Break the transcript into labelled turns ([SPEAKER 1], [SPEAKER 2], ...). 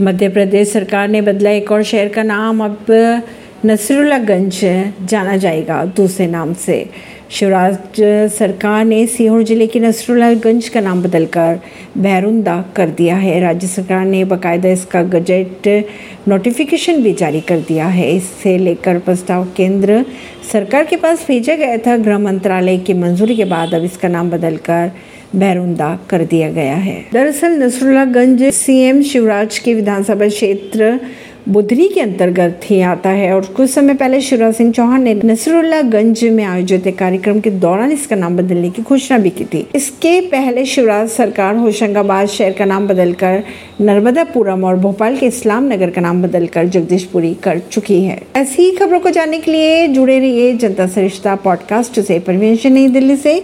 [SPEAKER 1] मध्य प्रदेश सरकार ने बदला एक और शहर का नाम, अब नसरुल्लागंज जाना जाएगा दूसरे नाम से। शिवराज सरकार ने सीहोर ज़िले के नसरुल्लागंज का नाम बदलकर भैरुंदा कर दिया है। राज्य सरकार ने बाकायदा इसका गजट नोटिफिकेशन भी जारी कर दिया है। इससे लेकर प्रस्ताव केंद्र सरकार के पास भेजा गया था। गृह मंत्रालय की मंजूरी के बाद अब इसका नाम बदलकर बैरुंदा कर दिया गया है। दरअसल नसरुल्लागंज सीएम शिवराज के विधानसभा क्षेत्र बुधरी के अंतर्गत ही आता है और कुछ समय पहले शिवराज सिंह चौहान ने नसरुल्लागंज में आयोजित एक कार्यक्रम के दौरान इसका नाम बदलने की घोषणा भी की थी। इसके पहले शिवराज सरकार होशंगाबाद शहर का नाम बदलकर नर्मदापुरम और भोपाल के इस्लाम नगर का नाम बदलकर जगदीशपुरी कर चुकी है। ऐसी ही खबरों को जानने के लिए जुड़े रहिए जनता सरिश्ता पॉडकास्ट से। परवीन नई दिल्ली से।